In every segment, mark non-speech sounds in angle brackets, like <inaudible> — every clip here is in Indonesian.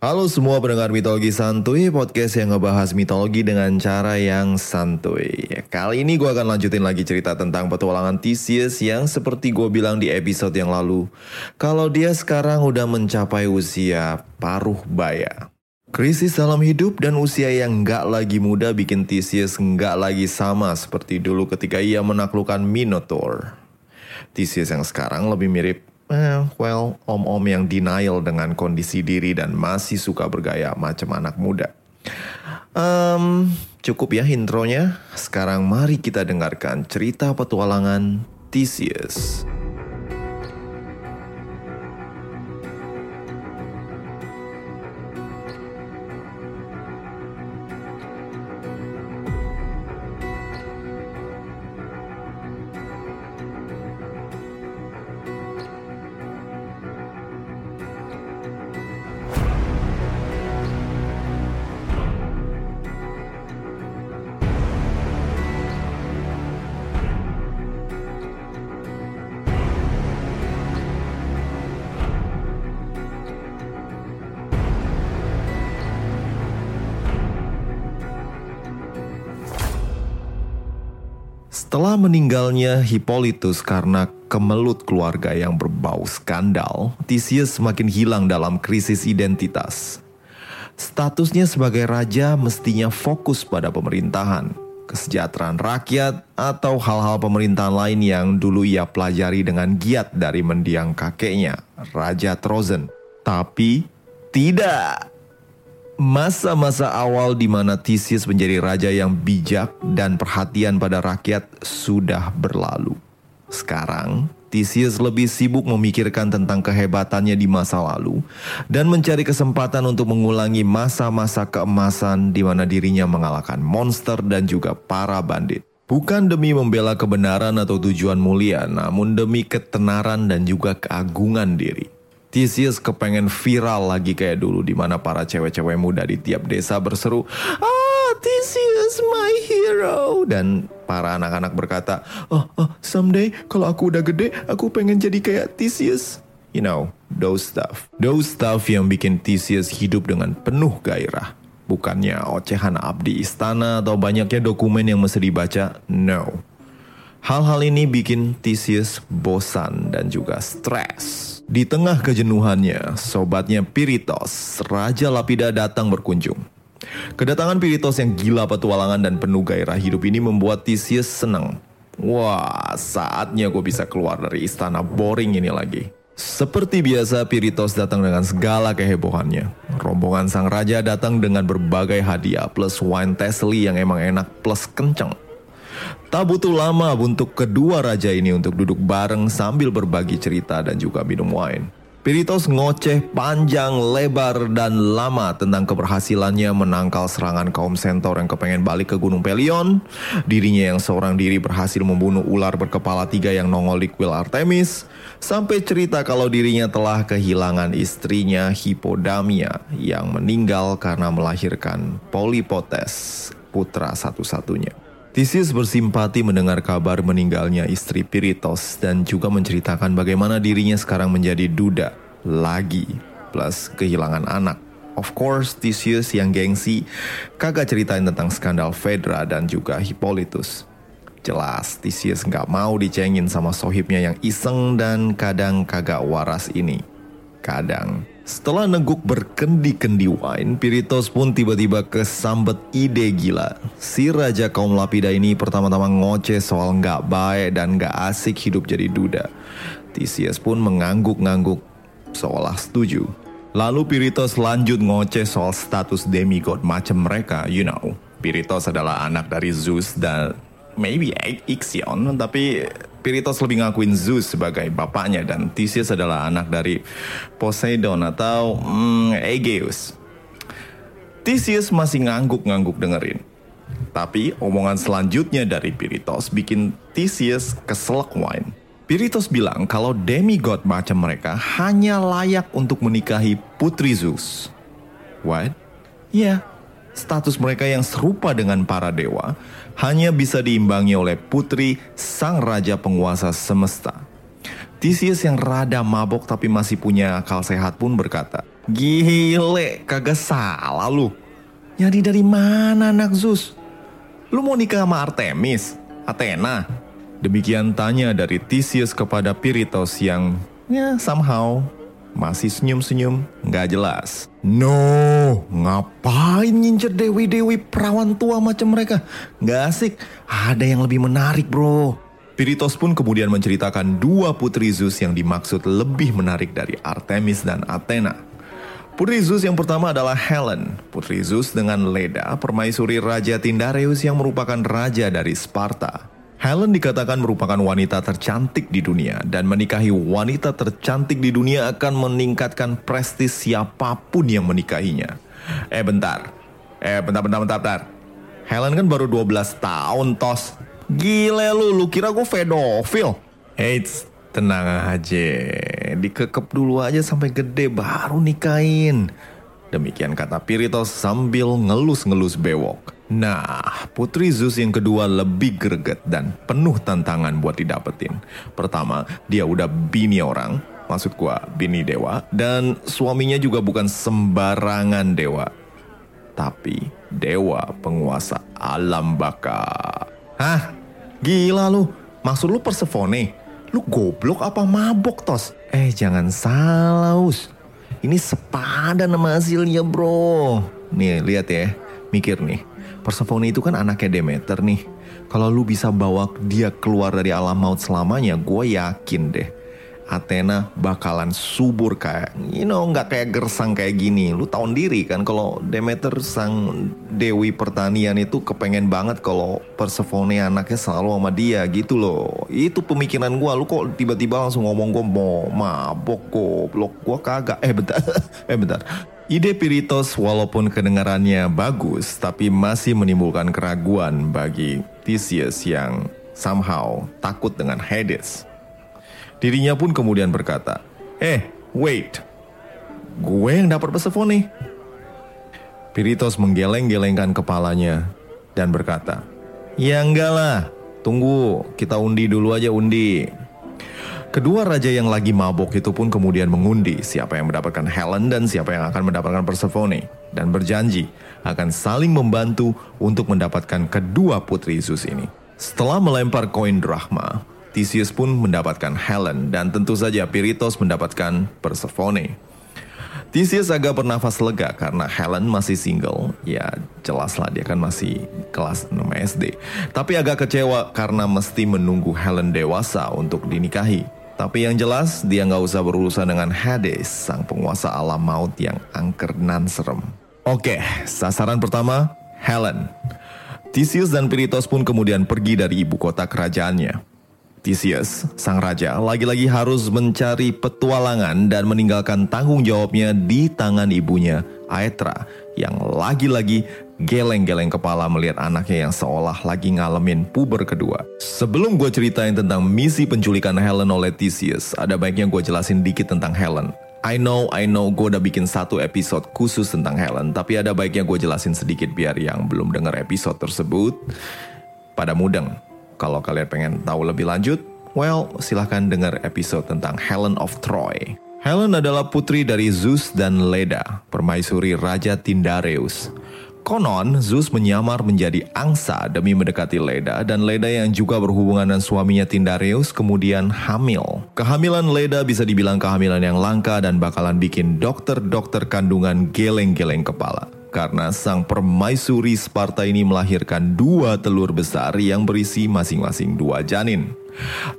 Halo semua pendengar mitologi santuy, podcast yang ngebahas mitologi dengan cara yang santuy. Kali ini gue akan lanjutin lagi cerita tentang petualangan Theseus yang seperti gue bilang di episode yang lalu. Kalau dia sekarang udah mencapai usia paruh baya. Krisis dalam hidup dan usia yang nggak lagi muda bikin Theseus nggak lagi sama seperti dulu ketika ia menaklukkan Minotaur. Theseus yang sekarang lebih mirip Eh, well, om-om yang denial dengan kondisi diri dan masih suka bergaya macam anak muda. Um, cukup ya intronya. Sekarang mari kita dengarkan cerita petualangan Theseus. Setelah meninggalnya Hippolytus karena kemelut keluarga yang berbau skandal, Theseus semakin hilang dalam krisis identitas. Statusnya sebagai raja mestinya fokus pada pemerintahan, kesejahteraan rakyat, atau hal-hal pemerintahan lain yang dulu ia pelajari dengan giat dari mendiang kakeknya, Raja Trozen. Tapi tidak. Masa-masa awal di mana Theseus menjadi raja yang bijak dan perhatian pada rakyat sudah berlalu. Sekarang, Theseus lebih sibuk memikirkan tentang kehebatannya di masa lalu dan mencari kesempatan untuk mengulangi masa-masa keemasan di mana dirinya mengalahkan monster dan juga para bandit. Bukan demi membela kebenaran atau tujuan mulia, namun demi ketenaran dan juga keagungan diri. Theseus kepengen viral lagi kayak dulu di mana para cewek-cewek muda di tiap desa berseru, "Ah, Theseus my hero." Dan para anak-anak berkata, "Oh, oh, someday kalau aku udah gede, aku pengen jadi kayak Theseus." You know, those stuff. Those stuff yang bikin Theseus hidup dengan penuh gairah. Bukannya ocehan abdi istana atau banyaknya dokumen yang mesti dibaca. No. Hal-hal ini bikin Theseus bosan dan juga stres. Di tengah kejenuhannya, sobatnya Piritos, Raja Lapida datang berkunjung. Kedatangan Piritos yang gila petualangan dan penuh gairah hidup ini membuat Theseus senang. Wah, saatnya gue bisa keluar dari istana boring ini lagi. Seperti biasa, Piritos datang dengan segala kehebohannya. Rombongan sang raja datang dengan berbagai hadiah plus wine Tesli yang emang enak plus kenceng. Tak butuh lama untuk kedua raja ini untuk duduk bareng sambil berbagi cerita dan juga minum wine. Piritos ngoceh panjang, lebar, dan lama tentang keberhasilannya menangkal serangan kaum Centaur yang kepengen balik ke Gunung Pelion. Dirinya yang seorang diri berhasil membunuh ular berkepala tiga yang nongol di kuil Artemis. Sampai cerita kalau dirinya telah kehilangan istrinya Hippodamia yang meninggal karena melahirkan Polypotes, putra satu-satunya. Theseus bersimpati mendengar kabar meninggalnya istri Piritos dan juga menceritakan bagaimana dirinya sekarang menjadi duda lagi plus kehilangan anak. Of course, Theseus yang gengsi kagak ceritain tentang skandal Phaedra dan juga Hippolytus. Jelas, Theseus nggak mau dicengin sama sohibnya yang iseng dan kadang kagak waras ini. Kadang Setelah neguk berkendi-kendi wine, Piritos pun tiba-tiba kesambet ide gila. Si raja kaum lapida ini pertama-tama ngoceh soal nggak baik dan nggak asik hidup jadi duda. Theseus pun mengangguk-ngangguk seolah setuju. Lalu Piritos lanjut ngoceh soal status demigod macam mereka, you know. Piritos adalah anak dari Zeus dan maybe Ixion, tapi Piritos lebih ngakuin Zeus sebagai bapaknya dan Theseus adalah anak dari Poseidon atau hmm, Aegeus. Theseus masih ngangguk-ngangguk dengerin. Tapi omongan selanjutnya dari Piritos bikin Theseus keselak wine. Piritos bilang kalau demigod macam mereka hanya layak untuk menikahi putri Zeus. What? Ya, yeah, status mereka yang serupa dengan para dewa hanya bisa diimbangi oleh putri sang raja penguasa semesta. Theseus yang rada mabok tapi masih punya akal sehat pun berkata, Gile, kagak salah lu. Nyari dari mana anak Zeus? Lu mau nikah sama Artemis? Athena? Demikian tanya dari Theseus kepada Piritos yang, ya somehow masih senyum-senyum, nggak jelas. No, ngapain ngincer dewi-dewi perawan tua macam mereka? Nggak asik, ada yang lebih menarik bro. Piritos pun kemudian menceritakan dua putri Zeus yang dimaksud lebih menarik dari Artemis dan Athena. Putri Zeus yang pertama adalah Helen, putri Zeus dengan Leda, permaisuri Raja Tindareus yang merupakan raja dari Sparta. Helen dikatakan merupakan wanita tercantik di dunia dan menikahi wanita tercantik di dunia akan meningkatkan prestis siapa pun yang menikahinya. Eh bentar, eh bentar bentar bentar bentar. Helen kan baru 12 tahun tos. Gile lu, lu kira gue pedofil? Eits, tenang aja. Dikekep dulu aja sampai gede baru nikahin. Demikian kata Piritos sambil ngelus-ngelus bewok. Nah, Putri Zeus yang kedua lebih greget dan penuh tantangan buat didapetin. Pertama, dia udah bini orang, maksud gua bini dewa, dan suaminya juga bukan sembarangan dewa. Tapi dewa penguasa alam baka. Hah? Gila lu, maksud lu Persephone? Lu goblok apa mabok tos? Eh jangan salah us. Ini sepadan nama hasilnya bro. Nih lihat ya, mikir nih Persephone itu kan anaknya Demeter nih. Kalau lu bisa bawa dia keluar dari alam maut selamanya, gue yakin deh. Athena bakalan subur kayak, you know, nggak kayak gersang kayak gini. Lu tahu diri kan kalau Demeter sang dewi pertanian itu kepengen banget kalau Persephone anaknya selalu sama dia gitu loh. Itu pemikiran gue. Lu kok tiba-tiba langsung ngomong gue mau mabok goblok. Gue kagak. Eh bentar. <laughs> eh bentar. Ide Piritos walaupun kedengarannya bagus, tapi masih menimbulkan keraguan bagi Theseus yang somehow takut dengan Hades. Dirinya pun kemudian berkata, Eh, wait, gue yang dapat Persephone. Piritos menggeleng-gelengkan kepalanya dan berkata, Ya enggak lah, tunggu, kita undi dulu aja undi. Kedua raja yang lagi mabok itu pun kemudian mengundi siapa yang mendapatkan Helen dan siapa yang akan mendapatkan Persephone dan berjanji akan saling membantu untuk mendapatkan kedua putri Zeus ini. Setelah melempar koin drachma, Theseus pun mendapatkan Helen dan tentu saja Piritos mendapatkan Persephone. Theseus agak bernafas lega karena Helen masih single. Ya jelaslah dia kan masih kelas 6 SD. Tapi agak kecewa karena mesti menunggu Helen dewasa untuk dinikahi. Tapi yang jelas dia nggak usah berurusan dengan Hades, sang penguasa alam maut yang angker nan serem. Oke, sasaran pertama, Helen. Theseus dan Piritos pun kemudian pergi dari ibu kota kerajaannya. Theseus, sang raja, lagi-lagi harus mencari petualangan dan meninggalkan tanggung jawabnya di tangan ibunya, Aetra, yang lagi-lagi geleng-geleng kepala melihat anaknya yang seolah lagi ngalamin puber kedua. Sebelum gue ceritain tentang misi penculikan Helen oleh Theseus, ada baiknya gue jelasin dikit tentang Helen. I know, I know gue udah bikin satu episode khusus tentang Helen, tapi ada baiknya gue jelasin sedikit biar yang belum dengar episode tersebut pada mudeng. Kalau kalian pengen tahu lebih lanjut, well, silahkan dengar episode tentang Helen of Troy. Helen adalah putri dari Zeus dan Leda, permaisuri Raja Tindareus. Konon, Zeus menyamar menjadi angsa demi mendekati Leda dan Leda yang juga berhubungan dengan suaminya Tyndareus kemudian hamil. Kehamilan Leda bisa dibilang kehamilan yang langka dan bakalan bikin dokter-dokter kandungan geleng-geleng kepala. Karena sang permaisuri Sparta ini melahirkan dua telur besar yang berisi masing-masing dua janin.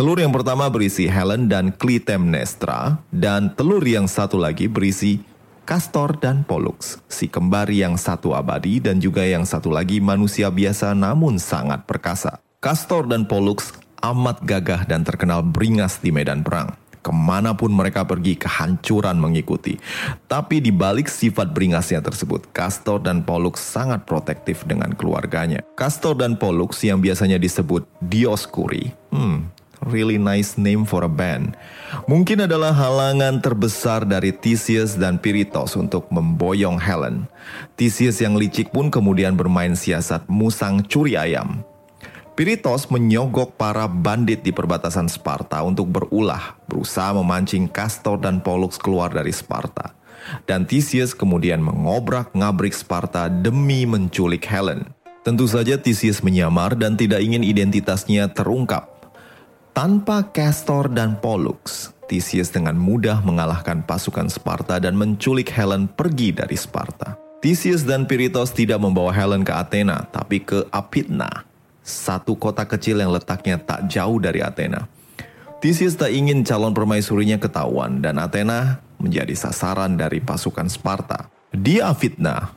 Telur yang pertama berisi Helen dan Clytemnestra, dan telur yang satu lagi berisi Castor dan Pollux, si kembar yang satu abadi dan juga yang satu lagi manusia biasa namun sangat perkasa. Castor dan Pollux amat gagah dan terkenal beringas di medan perang. Ke mana pun mereka pergi, kehancuran mengikuti. Tapi di balik sifat beringasnya tersebut, Castor dan Pollux sangat protektif dengan keluarganya. Castor dan Pollux yang biasanya disebut Dioscuri, hmm, really nice name for a band. Mungkin adalah halangan terbesar dari Theseus dan Pirithos untuk memboyong Helen. Theseus yang licik pun kemudian bermain siasat musang curi ayam. Pirithos menyogok para bandit di perbatasan Sparta untuk berulah, berusaha memancing Castor dan Pollux keluar dari Sparta. Dan Theseus kemudian mengobrak-ngabrik Sparta demi menculik Helen. Tentu saja Theseus menyamar dan tidak ingin identitasnya terungkap tanpa Castor dan Pollux, Theseus dengan mudah mengalahkan pasukan Sparta dan menculik Helen pergi dari Sparta. Theseus dan Pirithos tidak membawa Helen ke Athena, tapi ke Apitna, satu kota kecil yang letaknya tak jauh dari Athena. Theseus tak ingin calon permaisurinya ketahuan dan Athena menjadi sasaran dari pasukan Sparta. Di Apitna,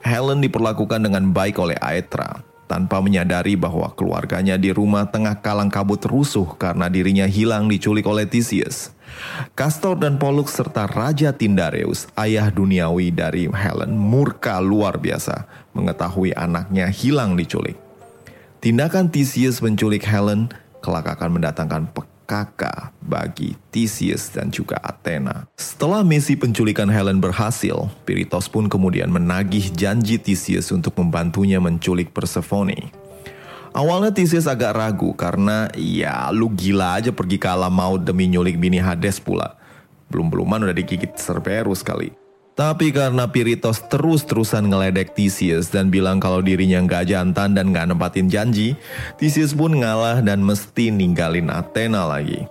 Helen diperlakukan dengan baik oleh Aetra, tanpa menyadari bahwa keluarganya di rumah tengah kalang kabut rusuh karena dirinya hilang diculik oleh Theseus. Castor dan Pollux serta Raja Tyndareus, ayah duniawi dari Helen, murka luar biasa mengetahui anaknya hilang diculik. Tindakan Theseus menculik Helen kelak akan mendatangkan kakak bagi Theseus dan juga Athena. Setelah misi penculikan Helen berhasil, Pirithos pun kemudian menagih janji Theseus untuk membantunya menculik Persephone. Awalnya Theseus agak ragu karena ya lu gila aja pergi ke alam maut demi nyulik bini Hades pula. Belum-beluman udah digigit Cerberus kali. Tapi karena Piritos terus-terusan ngeledek Theseus dan bilang kalau dirinya nggak jantan dan nggak nempatin janji, Theseus pun ngalah dan mesti ninggalin Athena lagi.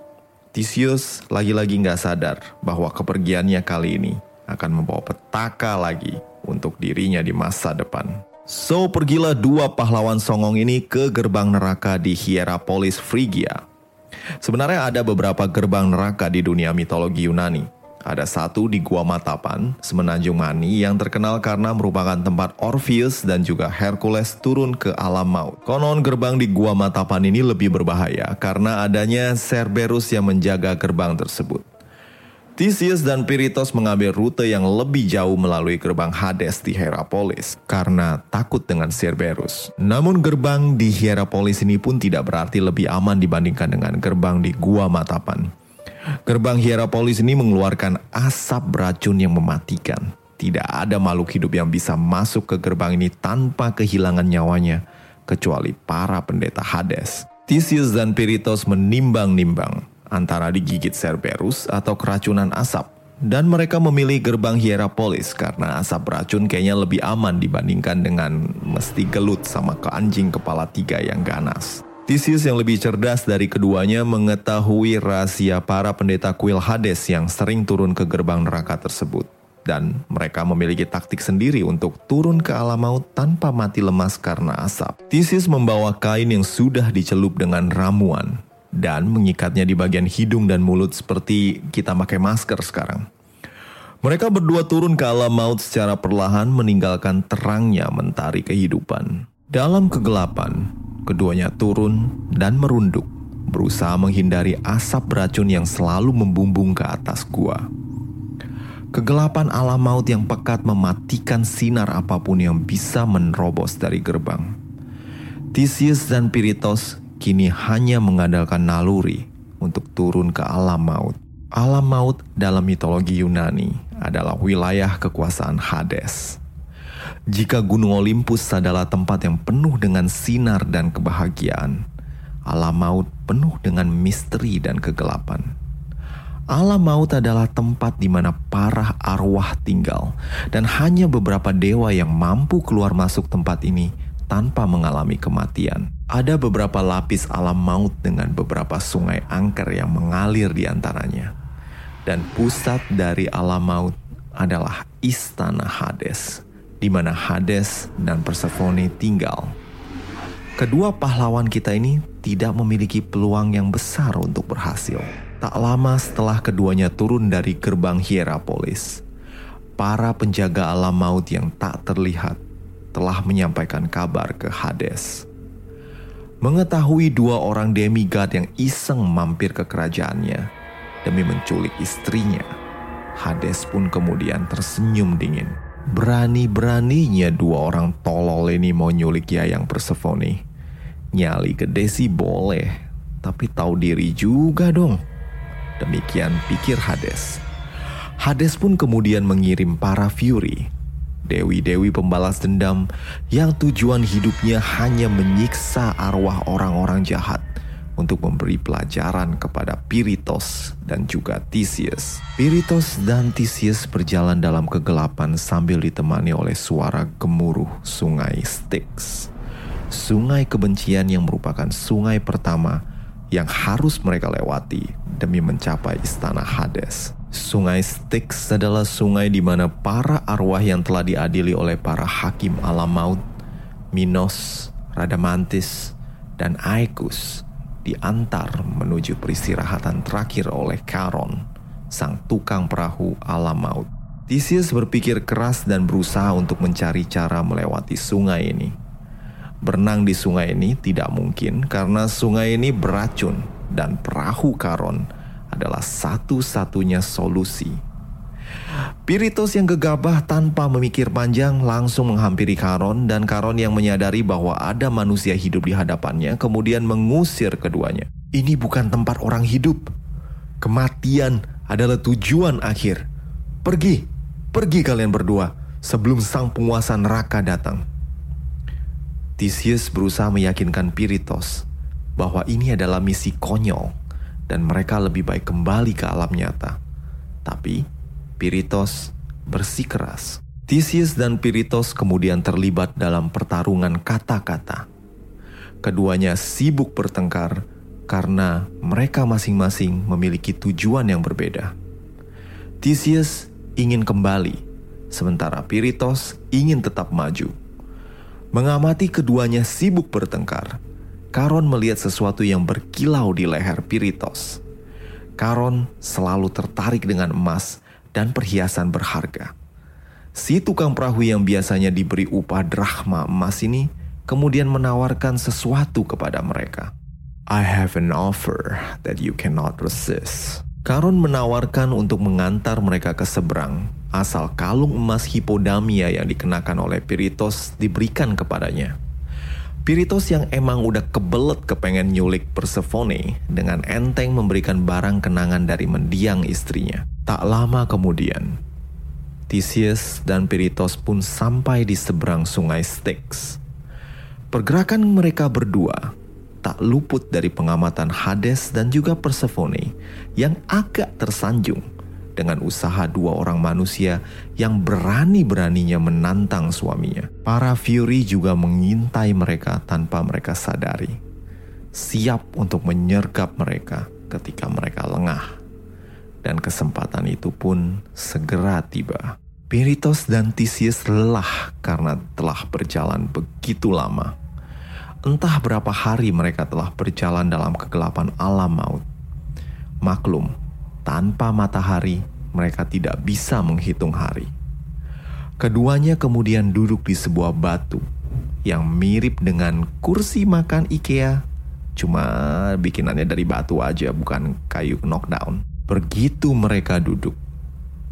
Theseus lagi-lagi nggak sadar bahwa kepergiannya kali ini akan membawa petaka lagi untuk dirinya di masa depan. So pergilah dua pahlawan songong ini ke gerbang neraka di Hierapolis Phrygia. Sebenarnya ada beberapa gerbang neraka di dunia mitologi Yunani. Ada satu di Gua Matapan, Semenanjung Mani yang terkenal karena merupakan tempat Orpheus dan juga Hercules turun ke alam maut. Konon gerbang di Gua Matapan ini lebih berbahaya karena adanya Cerberus yang menjaga gerbang tersebut. Theseus dan Pirithos mengambil rute yang lebih jauh melalui gerbang Hades di Hierapolis karena takut dengan Cerberus. Namun gerbang di Hierapolis ini pun tidak berarti lebih aman dibandingkan dengan gerbang di Gua Matapan. Gerbang Hierapolis ini mengeluarkan asap beracun yang mematikan. Tidak ada makhluk hidup yang bisa masuk ke gerbang ini tanpa kehilangan nyawanya, kecuali para pendeta Hades. Theseus dan Pirithos menimbang-nimbang antara digigit Cerberus atau keracunan asap. Dan mereka memilih gerbang Hierapolis karena asap beracun kayaknya lebih aman dibandingkan dengan mesti gelut sama ke anjing kepala tiga yang ganas. Theseus yang lebih cerdas dari keduanya mengetahui rahasia para pendeta kuil Hades yang sering turun ke gerbang neraka tersebut. Dan mereka memiliki taktik sendiri untuk turun ke alam maut tanpa mati lemas karena asap. Theseus membawa kain yang sudah dicelup dengan ramuan dan mengikatnya di bagian hidung dan mulut seperti kita pakai masker sekarang. Mereka berdua turun ke alam maut secara perlahan meninggalkan terangnya mentari kehidupan. Dalam kegelapan, Keduanya turun dan merunduk, berusaha menghindari asap beracun yang selalu membumbung ke atas gua. Kegelapan alam maut yang pekat mematikan sinar apa pun yang bisa menerobos dari gerbang. Theseus dan Pirithos kini hanya mengandalkan naluri untuk turun ke alam maut. Alam maut dalam mitologi Yunani adalah wilayah kekuasaan Hades. Jika Gunung Olympus adalah tempat yang penuh dengan sinar dan kebahagiaan, alam maut penuh dengan misteri dan kegelapan. Alam maut adalah tempat di mana para arwah tinggal, dan hanya beberapa dewa yang mampu keluar masuk tempat ini tanpa mengalami kematian. Ada beberapa lapis alam maut dengan beberapa sungai angker yang mengalir di antaranya. Dan pusat dari alam maut adalah istana Hades, di mana Hades dan Persephone tinggal. Kedua pahlawan kita ini tidak memiliki peluang yang besar untuk berhasil. Tak lama setelah keduanya turun dari gerbang Hierapolis, para penjaga alam maut yang tak terlihat telah menyampaikan kabar ke Hades. Mengetahui dua orang demigod yang iseng mampir ke kerajaannya demi menculik istrinya, Hades pun kemudian tersenyum dingin. Berani-beraninya dua orang tolol ini mau nyulik Yayang Persephone. Nyali gede sih boleh, tapi tahu diri juga dong. Demikian pikir Hades. Hades pun kemudian mengirim para Fury, dewi-dewi pembalas dendam yang tujuan hidupnya hanya menyiksa arwah orang-orang jahat untuk memberi pelajaran kepada Piritos dan juga Theseus. Piritos dan Theseus berjalan dalam kegelapan sambil ditemani oleh suara gemuruh sungai Styx. Sungai kebencian yang merupakan sungai pertama yang harus mereka lewati demi mencapai istana Hades. Sungai Styx adalah sungai di mana para arwah yang telah diadili oleh para hakim alam maut, Minos, Radamantis, dan Aegus diantar menuju peristirahatan terakhir oleh Charon, sang tukang perahu alam maut. Theseus berpikir keras dan berusaha untuk mencari cara melewati sungai ini. Berenang di sungai ini tidak mungkin karena sungai ini beracun dan perahu Charon adalah satu-satunya solusi. Piritos yang gegabah tanpa memikir panjang langsung menghampiri Karon dan Karon yang menyadari bahwa ada manusia hidup di hadapannya kemudian mengusir keduanya. Ini bukan tempat orang hidup. Kematian adalah tujuan akhir. Pergi, pergi kalian berdua sebelum sang penguasa neraka datang. Theseus berusaha meyakinkan Piritos bahwa ini adalah misi konyol dan mereka lebih baik kembali ke alam nyata. Tapi Piritos bersikeras. Theseus dan Piritos kemudian terlibat dalam pertarungan kata-kata. Keduanya sibuk bertengkar karena mereka masing-masing memiliki tujuan yang berbeda. Theseus ingin kembali, sementara Piritos ingin tetap maju. Mengamati keduanya sibuk bertengkar, Karon melihat sesuatu yang berkilau di leher Piritos. Karon selalu tertarik dengan emas dan perhiasan berharga. Si tukang perahu yang biasanya diberi upah drachma emas ini kemudian menawarkan sesuatu kepada mereka. I have an offer that you cannot resist. Karon menawarkan untuk mengantar mereka ke seberang, asal kalung emas hipodamia yang dikenakan oleh Piritos diberikan kepadanya. Piritos yang emang udah kebelet kepengen nyulik Persephone dengan enteng memberikan barang kenangan dari mendiang istrinya. Tak lama kemudian, Theseus dan Piritos pun sampai di seberang sungai Styx. Pergerakan mereka berdua tak luput dari pengamatan Hades dan juga Persephone yang agak tersanjung dengan usaha dua orang manusia yang berani-beraninya menantang suaminya. Para Fury juga mengintai mereka tanpa mereka sadari, siap untuk menyergap mereka ketika mereka lengah. Dan kesempatan itu pun segera tiba. Piritos dan Theseus lelah karena telah berjalan begitu lama. Entah berapa hari mereka telah berjalan dalam kegelapan alam maut. Maklum, tanpa matahari, mereka tidak bisa menghitung hari. Keduanya kemudian duduk di sebuah batu yang mirip dengan kursi makan IKEA, cuma bikinannya dari batu aja, bukan kayu knockdown. Begitu mereka duduk,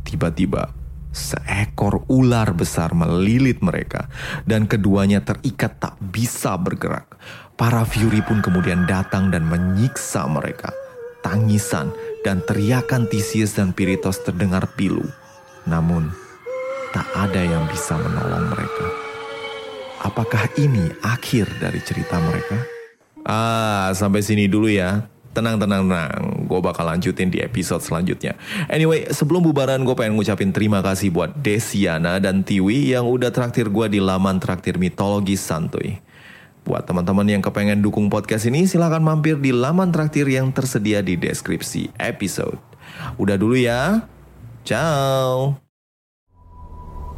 tiba-tiba seekor ular besar melilit mereka, dan keduanya terikat tak bisa bergerak. Para Fury pun kemudian datang dan menyiksa mereka. Tangisan dan teriakan Theseus dan Piritos terdengar pilu. Namun, tak ada yang bisa menolong mereka. Apakah ini akhir dari cerita mereka? Ah, sampai sini dulu ya. Tenang, tenang, tenang. Gue bakal lanjutin di episode selanjutnya. Anyway, sebelum bubaran gue pengen ngucapin terima kasih buat Desiana dan Tiwi yang udah traktir gue di laman traktir mitologi santuy. Buat teman-teman yang kepengen dukung podcast ini, silahkan mampir di laman traktir yang tersedia di deskripsi episode. Udah dulu ya. Ciao.